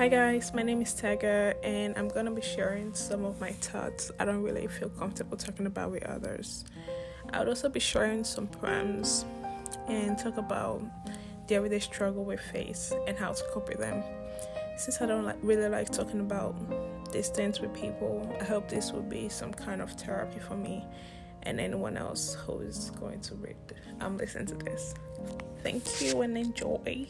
Hi guys, my name is Tega and I'm gonna be sharing some of my thoughts I don't really feel comfortable talking about with others. I would also be sharing some poems and talk about the everyday struggle we face and how to cope with them. Since I don't like, really like talking about these things with people, I hope this will be some kind of therapy for me and anyone else who is going to read um listening to this. Thank you and enjoy.